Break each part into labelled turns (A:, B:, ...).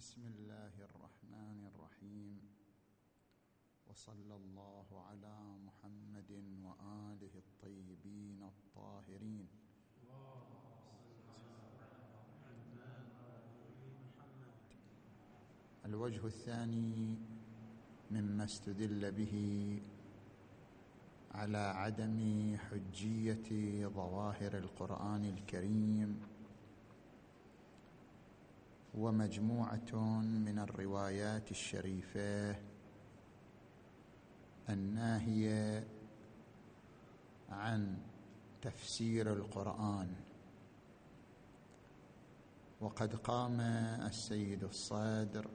A: بسم الله الرحمن الرحيم. وصلى الله على محمد وآله الطيبين الطاهرين. الوجه الثاني مما استدل به على عدم حجية ظواهر القرآن الكريم ومجموعة من الروايات الشريفة الناهية عن تفسير القرآن. وقد قام السيد الصادر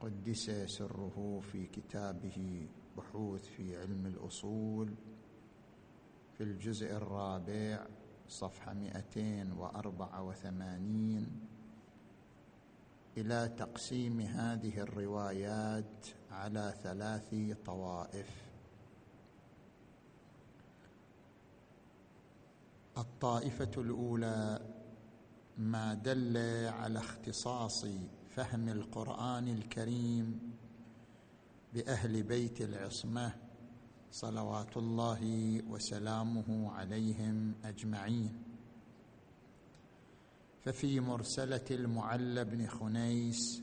A: قدس سره في كتابه بحوث في علم الأصول في الجزء الرابع صفحة 284 إلى تقسيم هذه الروايات على ثلاث طوائف. الطائفة الأولى ما دل على اختصاص فهم القرآن الكريم بأهل بيت العصمة صلوات الله وسلامه عليهم أجمعين. ففي مرسلة المعلى بن خنيس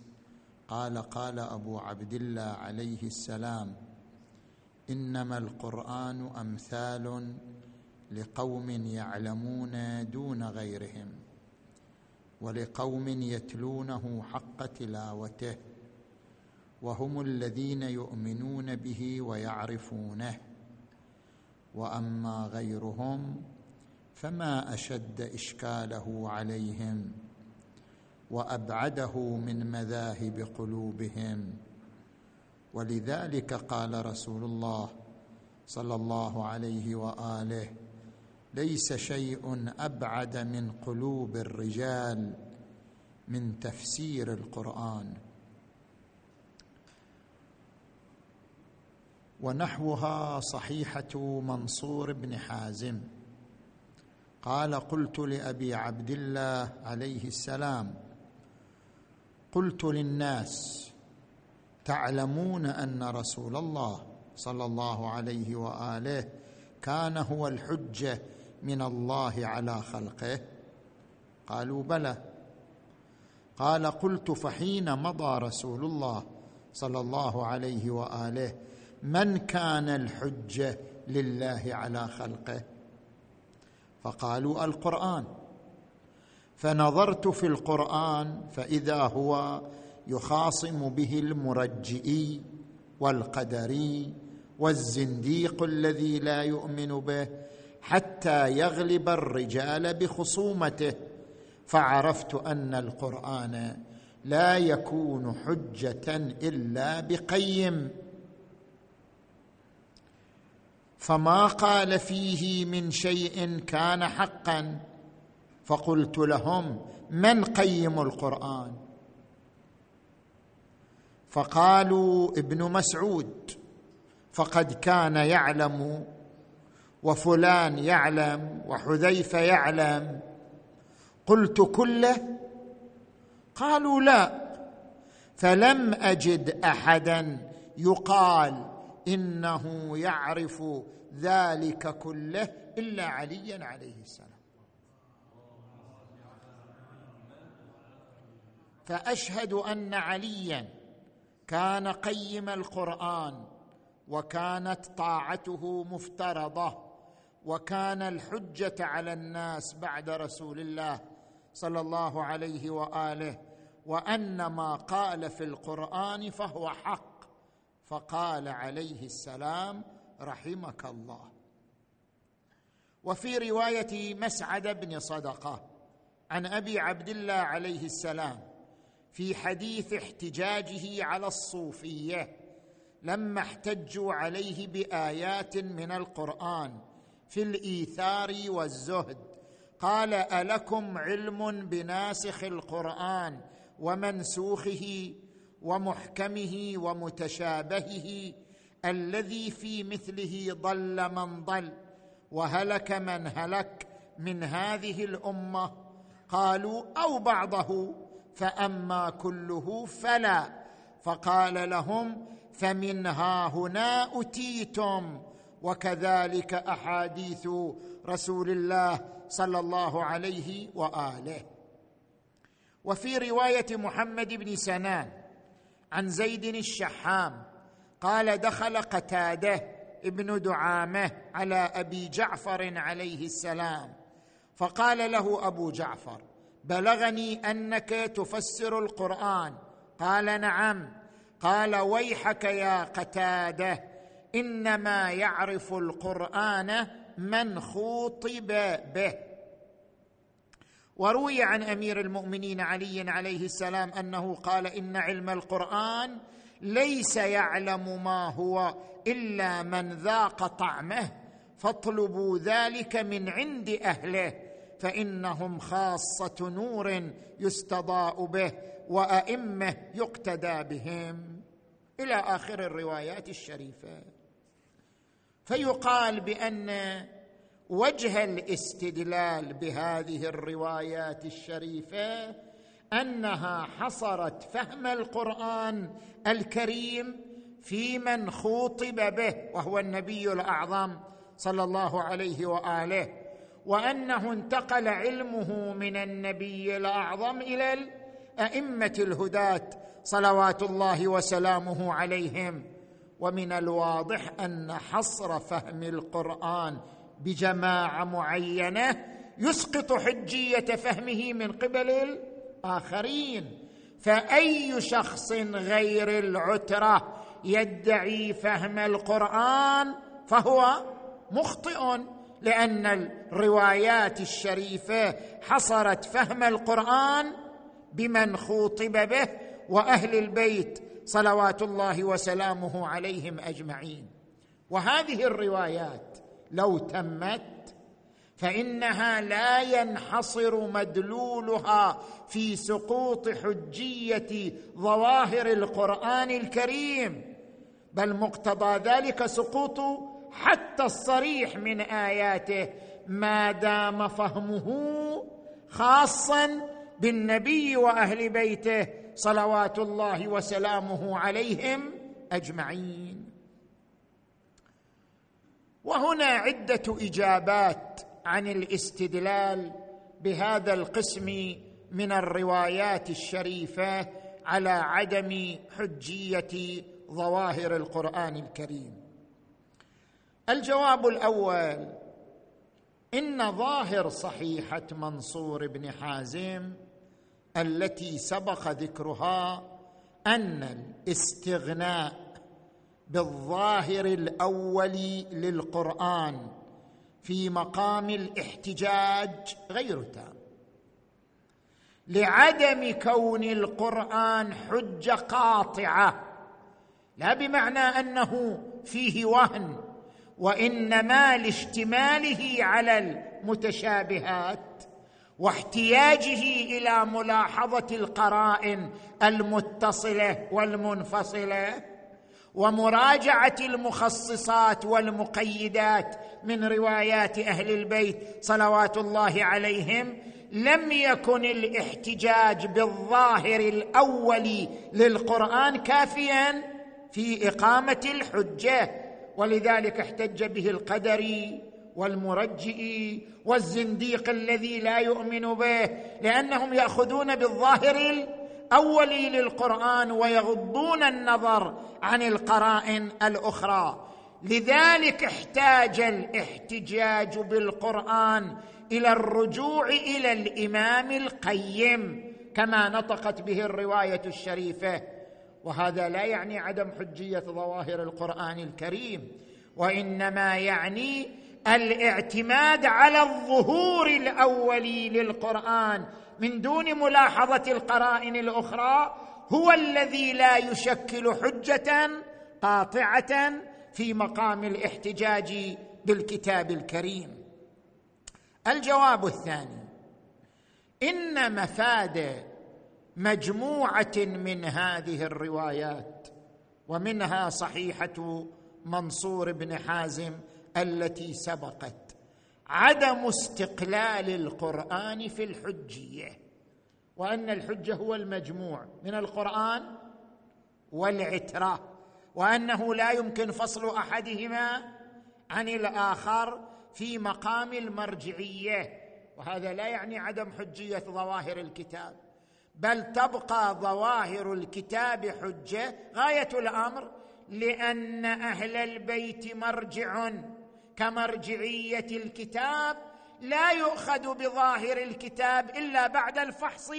A: قال قال أبو عبد الله عليه السلام إنما القرآن أمثال لقوم يعلمون دون غيرهم ولقوم يتلونه حق تلاوته وهم الذين يؤمنون به ويعرفونه وأما غيرهم فما أشد إشكاله عليهم وأبعده من مذاهب قلوبهم. ولذلك قال رسول الله صلى الله عليه وآله ليس شيء أبعد من قلوب الرجال من تفسير القرآن. ونحوها صحيحة منصور بن حازم. قال قلت لأبي عبد الله عليه السلام قلت للناس تعلمون أن رسول الله صلى الله عليه وآله كان هو الحجة من الله على خلقه؟ قالوا بلى. قال قلت فحين مضى رسول الله صلى الله عليه وآله من كان الحجة لله على خلقه؟ فقالوا القرآن. فنظرت في القرآن فإذا هو يخاصم به المرجئي والقدري والزنديق الذي لا يؤمن به حتى يغلب الرجال بخصومته. فعرفت أن القرآن لا يكون حجة إلا بقيم. فما قال فيه من شيء كان حقا. فقلت لهم من قيم القرآن؟ فقالوا ابن مسعود فقد كان يعلم وفلان يعلم وحذيفة يعلم. قلت كله؟ قالوا لا. فلم أجد احدا يقال إنه يعرف ذلك كله إلا عليا عليه السلام. فأشهد أن عليا كان قيم القرآن وكانت طاعته مفترضة وكان الحجة على الناس بعد رسول الله صلى الله عليه وآله وأن ما قال في القرآن فهو حق. فقال عليه السلام رحمك الله. وفي رواية مسعد بن صدقة عن أبي عبد الله عليه السلام في حديث احتجاجه على الصوفية لما احتجوا عليه بآيات من القرآن في الإيثار والزهد. قال ألكم علم بناسخ القرآن ومنسوخه ومحكمه ومتشابهه الذي في مثله ضل من ضل وهلك من هلك من هذه الأمة. قالوا أو بعضه فأما كله فلا. فقال لهم فمنها هنا أتيتم. وكذلك أحاديث رسول الله صلى الله عليه وآله. وفي رواية محمد بن سنان عن زيد الشحام قال دخل قتادة ابن دعامة على أبي جعفر عليه السلام فقال له أبو جعفر بلغني أنك تفسر القرآن؟ قال نعم. قال ويحك يا قتادة إنما يعرف القرآن من خوطب به. وروي عن أمير المؤمنين علي عليه السلام أنه قال إن علم القرآن ليس يعلم ما هو إلا من ذاق طعمه فاطلبوا ذلك من عند أهله فإنهم خاصة نور يستضاء به وأئمة يقتدى بهم. إلى آخر الروايات الشريفة. فيقال بأن وجه الاستدلال بهذه الروايات الشريفة أنها حصرت فهم القرآن الكريم في من خوطب به وهو النبي الأعظم صلى الله عليه وآله وأنه انتقل علمه من النبي الأعظم إلى الأئمة الهداة صلوات الله وسلامه عليهم. ومن الواضح أن حصر فهم القرآن بجماعة معينة يسقط حجية فهمه من قبل الآخرين. فأي شخص غير العترة يدعي فهم القرآن فهو مخطئ لأن الروايات الشريفة حصرت فهم القرآن بمن خوطب به وأهل البيت صلوات الله وسلامه عليهم أجمعين. وهذه الروايات لو تمت فإنها لا ينحصر مدلولها في سقوط حجية ظواهر القرآن الكريم بل مقتضى ذلك سقوط حتى الصريح من آياته ما دام فهمه خاصا بالنبي وأهل بيته صلوات الله وسلامه عليهم أجمعين. وهنا عدة إجابات عن الاستدلال بهذا القسم من الروايات الشريفة على عدم حجية ظواهر القرآن الكريم. الجواب الأول إن ظاهر صحيحة منصور بن حازم التي سبق ذكرها أن الاستغناء بالظاهر الأول للقرآن في مقام الاحتجاج غير تام. لعدم كون القرآن حجة قاطعة لا بمعنى أنه فيه وهن وإنما لاشتماله على المتشابهات واحتياجه إلى ملاحظة القرائن المتصلة والمنفصلة. ومراجعة المخصصات والمقيدات من روايات أهل البيت صلوات الله عليهم لم يكن الاحتجاج بالظاهر الأول للقرآن كافيا في إقامة الحجة. ولذلك احتج به القدري والمرجئ والزنديق الذي لا يؤمن به لأنهم يأخذون بالظاهر الاولي للقرآن ويغضون النظر عن القرائن الأخرى. لذلك احتاج الاحتجاج بالقرآن إلى الرجوع إلى الإمام القيم كما نطقت به الرواية الشريفة. وهذا لا يعني عدم حجية ظواهر القرآن الكريم وإنما يعني الاعتماد على الظهور الأولي للقرآن من دون ملاحظة القرائن الأخرى هو الذي لا يشكل حجة قاطعة في مقام الاحتجاج بالكتاب الكريم. الجواب الثاني إن مفاد مجموعة من هذه الروايات ومنها صحيحة منصور بن حازم التي سبقت. عدم استقلال القرآن في الحجية وأن الحجة هو المجموع من القرآن والعترة وأنه لا يمكن فصل أحدهما عن الآخر في مقام المرجعية وهذا لا يعني عدم حجية ظواهر الكتاب بل تبقى ظواهر الكتاب حجة غاية الأمر لأن أهل البيت مرجع. كمرجعية الكتاب لا يؤخذ بظاهر الكتاب إلا بعد الفحص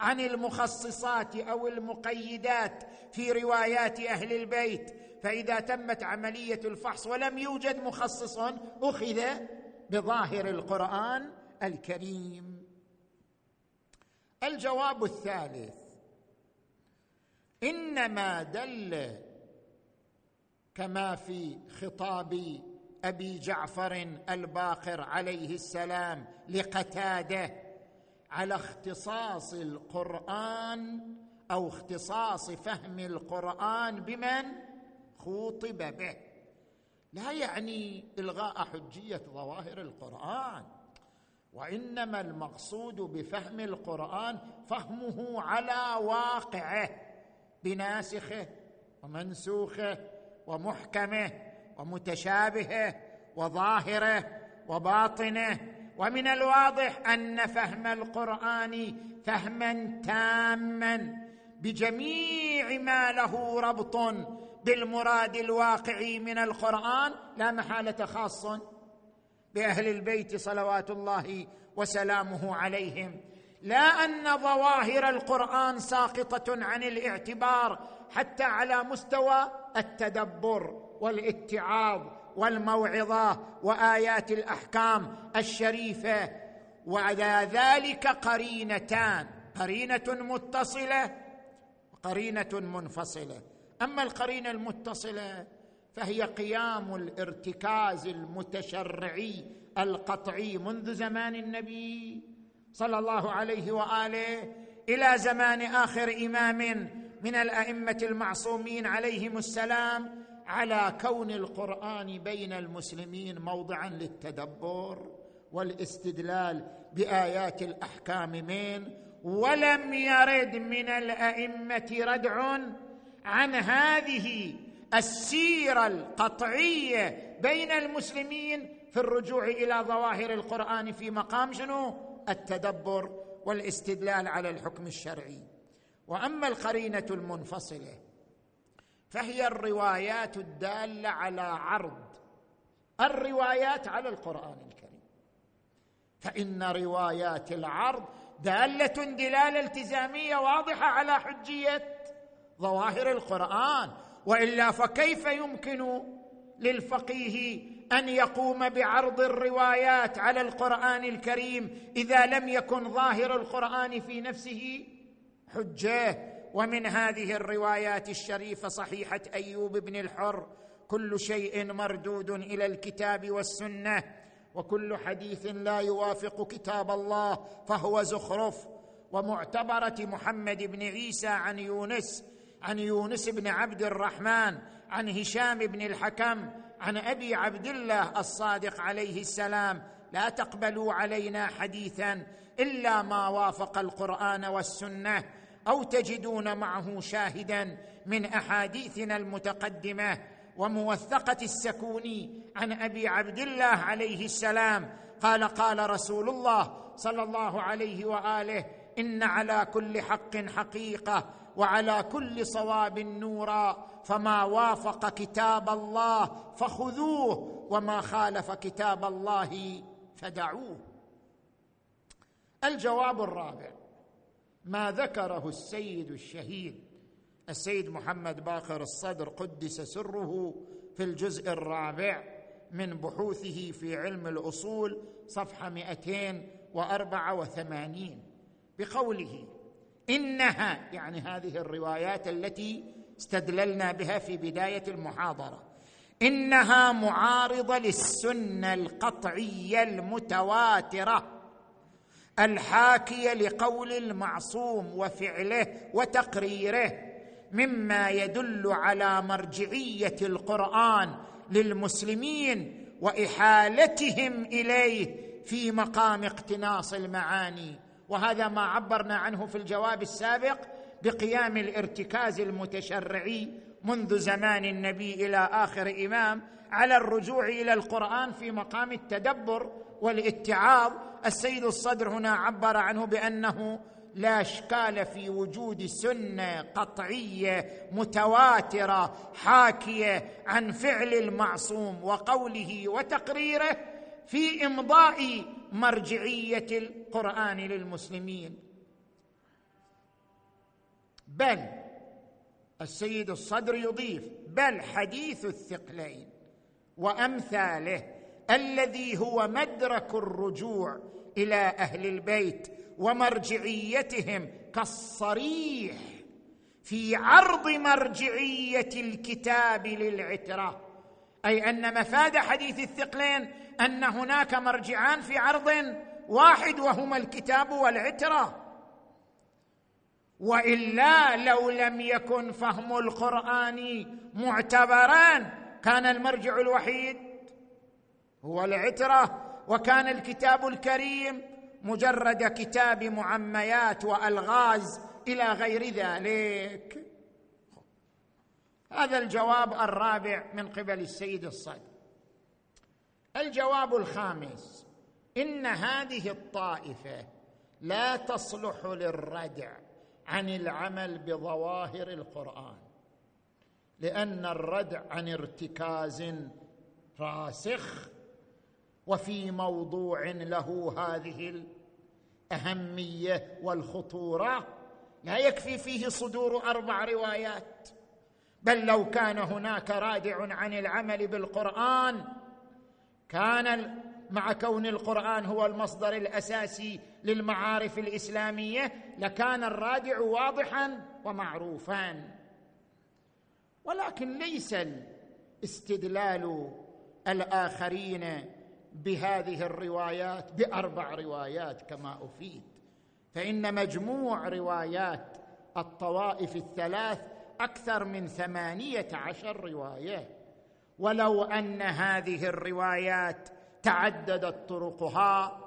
A: عن المخصصات أو المقيدات في روايات أهل البيت. فإذا تمت عملية الفحص ولم يوجد مخصص أخذ بظاهر القرآن الكريم. الجواب الثالث إنما دل كما في خطاب أبي جعفر الباقر عليه السلام لقتاده على اختصاص القرآن أو اختصاص فهم القرآن بمن خوطب به. لا يعني إلغاء حجية ظواهر القرآن وإنما المقصود بفهم القرآن فهمه على واقعه بناسخه ومنسوخه ومحكمه. ومتشابهه وظاهره وباطنه. ومن الواضح أن فهم القرآن فهما تاما بجميع ما له ربط بالمراد الواقعي من القرآن. لا محالة خاص بأهل البيت صلوات الله وسلامه عليهم. لا أن ظواهر القرآن ساقطة عن الاعتبار حتى على مستوى التدبر والاتعاظ والموعظة وآيات الأحكام الشريفة. وعلى ذلك قرينتان قرينة متصلة وقرينة منفصلة. أما القرينة المتصلة فهي قيام الارتكاز المتشرعي القطعي منذ زمان النبي. صلى الله عليه وآله إلى زمان آخر إمام من الأئمة المعصومين عليهم السلام على كون القرآن بين المسلمين موضعا للتدبر والاستدلال بآيات الأحكام من ولم يرد من الأئمة ردع عن هذه السيرة القطعية بين المسلمين في الرجوع إلى ظواهر القرآن في مقام شنو؟ التدبر والاستدلال على الحكم الشرعي. وأما القرينة المنفصلة فهي الروايات الدالة على عرض الروايات على القرآن الكريم. فإن روايات العرض دالة دلالة التزامية واضحة على حجية ظواهر القرآن. وإلا فكيف يمكن للفقيه أن يقوم بعرض الروايات على القرآن الكريم إذا لم يكن ظاهر القرآن في نفسه؟ حجة. ومن هذه الروايات الشريفة صحيحة أيوب بن الحر كل شيء مردود إلى الكتاب والسنة وكل حديث لا يوافق كتاب الله فهو زخرف. ومعتبرة محمد بن عيسى عن يونس عن يونس بن عبد الرحمن عن هشام بن الحكم عن أبي عبد الله الصادق عليه السلام لا تقبلوا علينا حديثا إلا ما وافق القرآن والسنة أو تجدون معه شاهدا من أحاديثنا المتقدمة. وموثقة السكوني عن أبي عبد الله عليه السلام قال قال رسول الله صلى الله عليه وآله إن على كل حق حقيقة وعلى كل صواب نورا فما وافق كتاب الله فخذوه وما خالف كتاب الله فدعوه. الجواب الرابع ما ذكره السيد الشهيد السيد محمد باقر الصدر قدس سره في الجزء الرابع من بحوثه في علم الأصول صفحة 284 بقوله إنها يعني هذه الروايات التي استدللنا بها في بداية المحاضرة إنها معارضة للسنة القطعية المتواترة الحاكية لقول المعصوم وفعله وتقريره مما يدل على مرجعية القرآن للمسلمين وإحالتهم إليه في مقام اقتناص المعاني وهذا ما عبرنا عنه في الجواب السابق بقيام الارتكاز المتشرعي منذ زمان النبي إلى آخر إمام على الرجوع إلى القرآن في مقام التدبر والاتعاظ. السيد الصدر هنا عبر عنه بأنه لا إشكال في وجود سنة قطعية متواترة حاكية عن فعل المعصوم وقوله وتقريره في إمضاء مرجعية القرآن للمسلمين. بل السيد الصدر يضيف بل حديث الثقلين وأمثاله الذي هو مدرك الرجوع إلى أهل البيت ومرجعيتهم كالصريح في عرض مرجعية الكتاب للعترة. أي أن مفاد حديث الثقلين أن هناك مرجعان في عرض واحد وهما الكتاب والعترة. وإلا لو لم يكن فهم القرآن معتبرا كان المرجع الوحيد هو العترة وكان الكتاب الكريم مجرد كتاب معميات وألغاز إلى غير ذلك. هذا الجواب الرابع من قبل السيد الصدر الجواب الخامس إن هذه الطائفة لا تصلح للردع عن العمل بظواهر القرآن لأن الردع عن ارتكاز راسخ وفي موضوع له هذه الأهمية والخطورة لا يكفي فيه صدور أربع روايات. بل لو كان هناك رادع عن العمل بالقرآن كان مع كون القرآن هو المصدر الأساسي للمعارف الإسلامية لكان الرادع واضحا ومعروفا. ولكن ليس الاستدلال الآخرين بهذه الروايات بأربع روايات كما أفيد فإن مجموع روايات الطوائف الثلاث أكثر من ثمانية عشر رواية. ولو أن هذه الروايات تعددت طرقها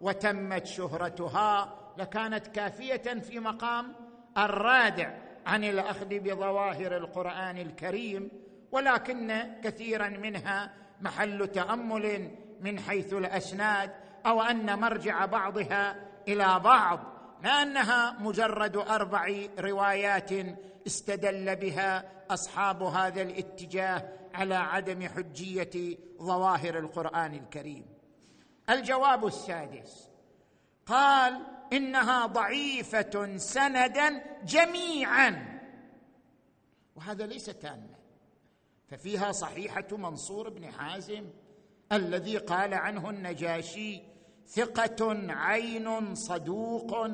A: وتمت شهرتها لكانت كافية في مقام الرادع عن الأخذ بظواهر القرآن الكريم. ولكن كثيرا منها محل تأمل من حيث الأسناد أو أن مرجع بعضها إلى بعض لا أنها مجرد أربع روايات استدل بها أصحاب هذا الاتجاه على عدم حجية ظواهر القرآن الكريم. الجواب السادس قال إنها ضعيفة سندا جميعا. وهذا ليس تاما. ففيها صحيحة منصور بن حازم الذي قال عنه النجاشي ثقة عين صدوق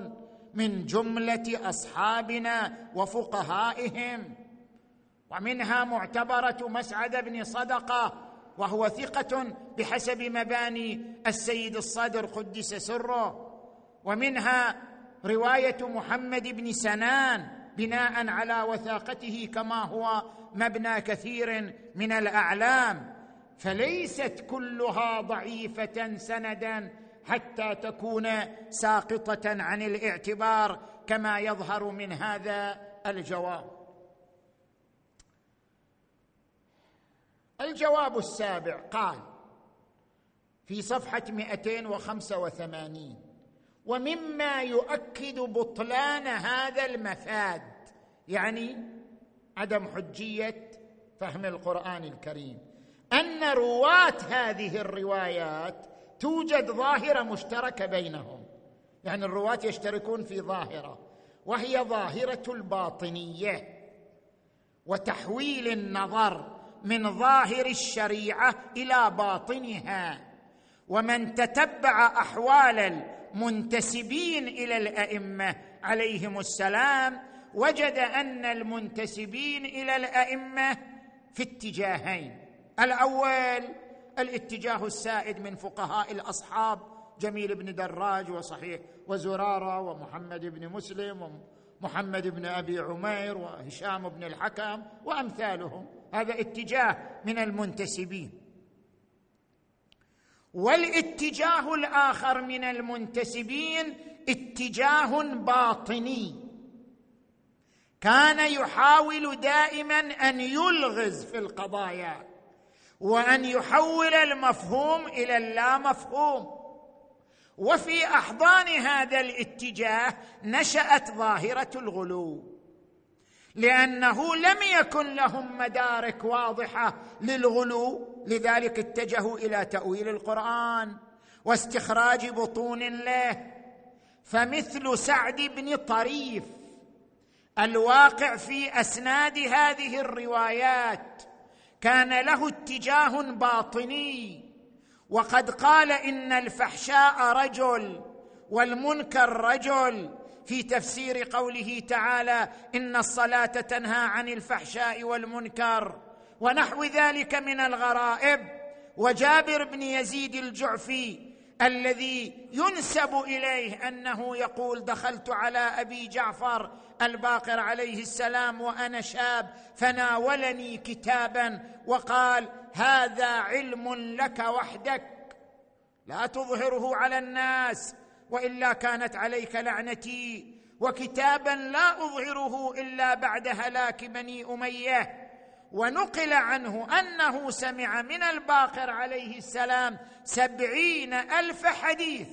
A: من جملة أصحابنا وفقهائهم. ومنها معتبرة مسعد بن صدقة وهو ثقة بحسب مباني السيد الصدر قدس سره. ومنها رواية محمد بن سنان بناء على وثاقته كما هو مبنى كثير من الأعلام. فليست كلها ضعيفة سندا حتى تكون ساقطة عن الاعتبار كما يظهر من هذا الجواب. الجواب السابع قال في صفحة 285 ومما يؤكد بطلان هذا المفاد يعني عدم حجية فهم القرآن الكريم أن رواة هذه الروايات توجد ظاهرة مشتركة بينهم. يعني الرواة يشتركون في ظاهرة وهي ظاهرة الباطنية وتحويل النظر من ظاهر الشريعة إلى باطنها. ومن تتبع أحوال المنتسبين إلى الأئمة عليهم السلام وجد أن المنتسبين إلى الأئمة في اتجاهين. الأول الاتجاه السائد من فقهاء الأصحاب جميل بن دراج وصحيح وزرارة ومحمد بن مسلم ومحمد بن أبي عمير وهشام بن الحكم وأمثالهم. هذا اتجاه من المنتسبين. والاتجاه الآخر من المنتسبين اتجاه باطني. كان يحاول دائما أن يلغز في القضايا. وأن يحول المفهوم إلى اللامفهوم. وفي أحضان هذا الاتجاه نشأت ظاهرة الغلو لأنه لم يكن لهم مدارك واضحة للغلو لذلك اتجهوا إلى تأويل القرآن واستخراج بطون له. فمثل سعد بن طريف الواقع في أسناد هذه الروايات كان له اتجاه باطني وقد قال إن الفحشاء رجل والمنكر رجل. في تفسير قوله تعالى إن الصلاة تنهى عن الفحشاء والمنكر ونحو ذلك من الغرائب. وجابر بن يزيد الجعفي الذي ينسب إليه أنه يقول دخلت على أبي جعفر الباقر عليه السلام وأنا شاب فناولني كتابا وقال هذا علم لك وحدك. لا تظهره على الناس وإلا كانت عليك لعنتي. وكتابا لا أظهره إلا بعد هلاك بني أمية. ونقل عنه أنه سمع من الباقر عليه السلام سبعين ألف حديث.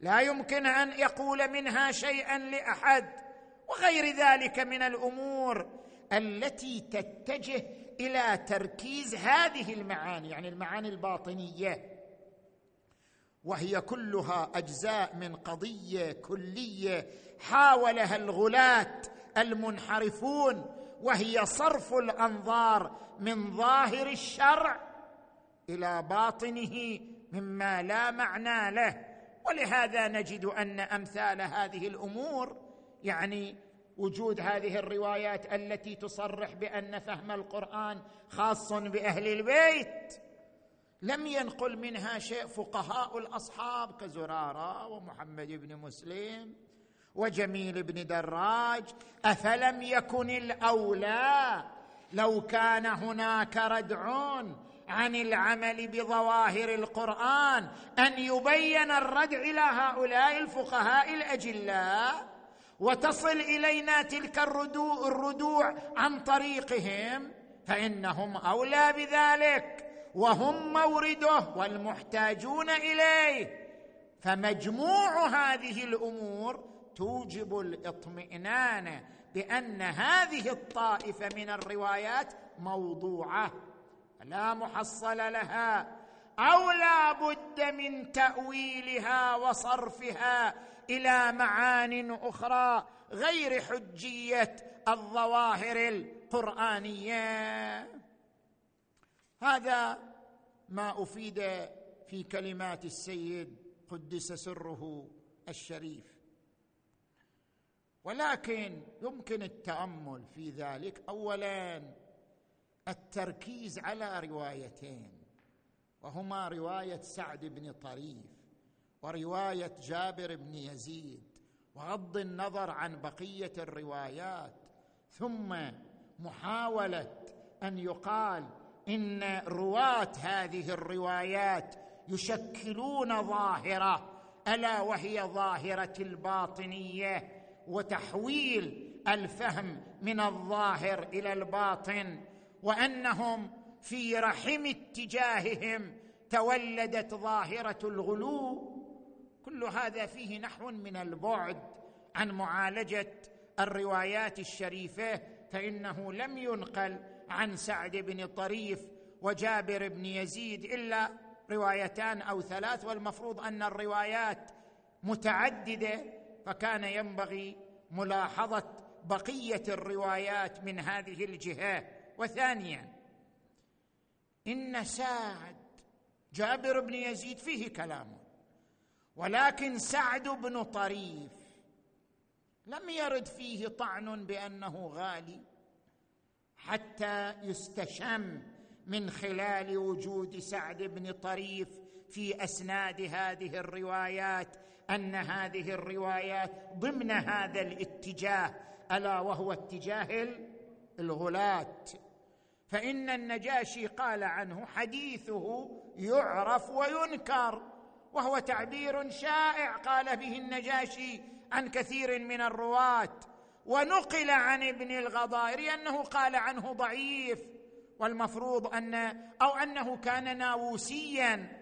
A: لا يمكن أن يقول منها شيئا لأحد وغير ذلك من الأمور التي تتجه إلى تركيز هذه المعاني يعني المعاني الباطنية. وهي كلها أجزاء من قضية كلية حاولها الغلاة المنحرفون وهي صرف الأنظار من ظاهر الشرع إلى باطنه مما لا معنى له. ولهذا نجد أن أمثال هذه الأمور يعني وجود هذه الروايات التي تصرح بأن فهم القرآن خاص بأهل البيت لم ينقل منها شيء فقهاء الأصحاب كزرارة ومحمد بن مسلم وجميل بن دراج أفلم يكن الأولى؟ لو كان هناك ردع عن العمل بظواهر القرآن أن يبين الردع إلى هؤلاء الفقهاء الأجلاء وتصل إلينا تلك الردوع عن طريقهم فإنهم أولى بذلك وهم مورده والمحتاجون إليه. فمجموع هذه الأمور توجب الاطمئنان بأن هذه الطائفة من الروايات موضوعة لا محصل لها أو لا بد من تأويلها وصرفها إلى معان أخرى غير حجية الظواهر القرآنية. هذا ما أفيد في كلمات السيد قدس سره الشريف. ولكن يمكن التأمل في ذلك. اولا التركيز على روايتين وهما رواية سعد بن طريف ورواية جابر بن يزيد وغض النظر عن بقية الروايات. ثم محاولة أن يقال إن رواة هذه الروايات يشكلون ظاهرة ألا وهي ظاهرة الباطنية. وتحويل الفهم من الظاهر إلى الباطن وأنهم في رحم اتجاههم تولدت ظاهرة الغلو. كل هذا فيه نحو من البعد عن معالجة الروايات الشريفة فإنه لم ينقل عن سعد بن طريف وجابر بن يزيد إلا روايتان أو ثلاث والمفروض أن الروايات متعددة فكان ينبغي ملاحظة بقية الروايات من هذه الجهة. وثانيا إن سعد جابر بن يزيد فيه كلام ولكن سعد بن طريف لم يرد فيه طعن بأنه غالي حتى يستشم من خلال وجود سعد بن طريف في أسناد هذه الروايات. أن هذه الروايات ضمن هذا الاتجاه ألا وهو اتجاه الغلاة. فإن النجاشي قال عنه حديثه يعرف وينكر وهو تعبير شائع قال به النجاشي عن كثير من الرواة. ونقل عن ابن الغضائر أنه قال عنه ضعيف والمفروض أن أو أنه كان ناووسيا.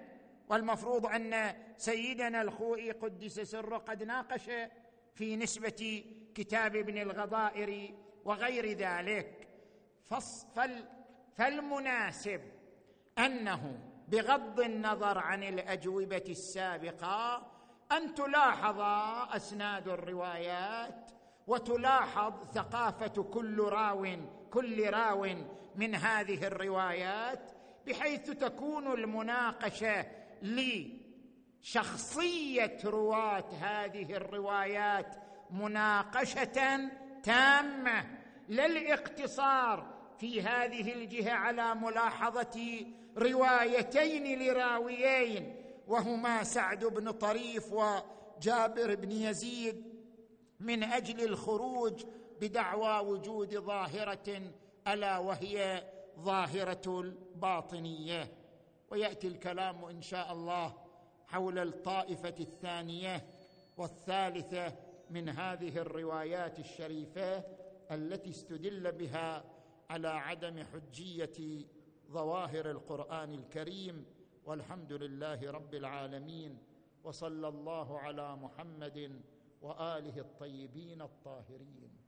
A: والمفروض أن سيدنا الخوئي قدس سره قد ناقش في نسبة كتاب ابن الغضائر وغير ذلك. فالمناسب أنه بغض النظر عن الأجوبة السابقة أن تلاحظ أسناد الروايات وتلاحظ ثقافة كل راو كل راو من هذه الروايات بحيث تكون المناقشة لشخصية رواة هذه الروايات مناقشة تامة لا الاقتصار في هذه الجهة على ملاحظة روايتين لراويين وهما سعد بن طريف وجابر بن يزيد من أجل الخروج بدعوى وجود ظاهرة ألا وهي ظاهرة الباطنية. ويأتي الكلام إن شاء الله حول الطائفة الثانية والثالثة من هذه الروايات الشريفة التي استدل بها على عدم حجية ظواهر القرآن الكريم. والحمد لله رب العالمين وصلى الله على محمد وآله الطيبين الطاهرين.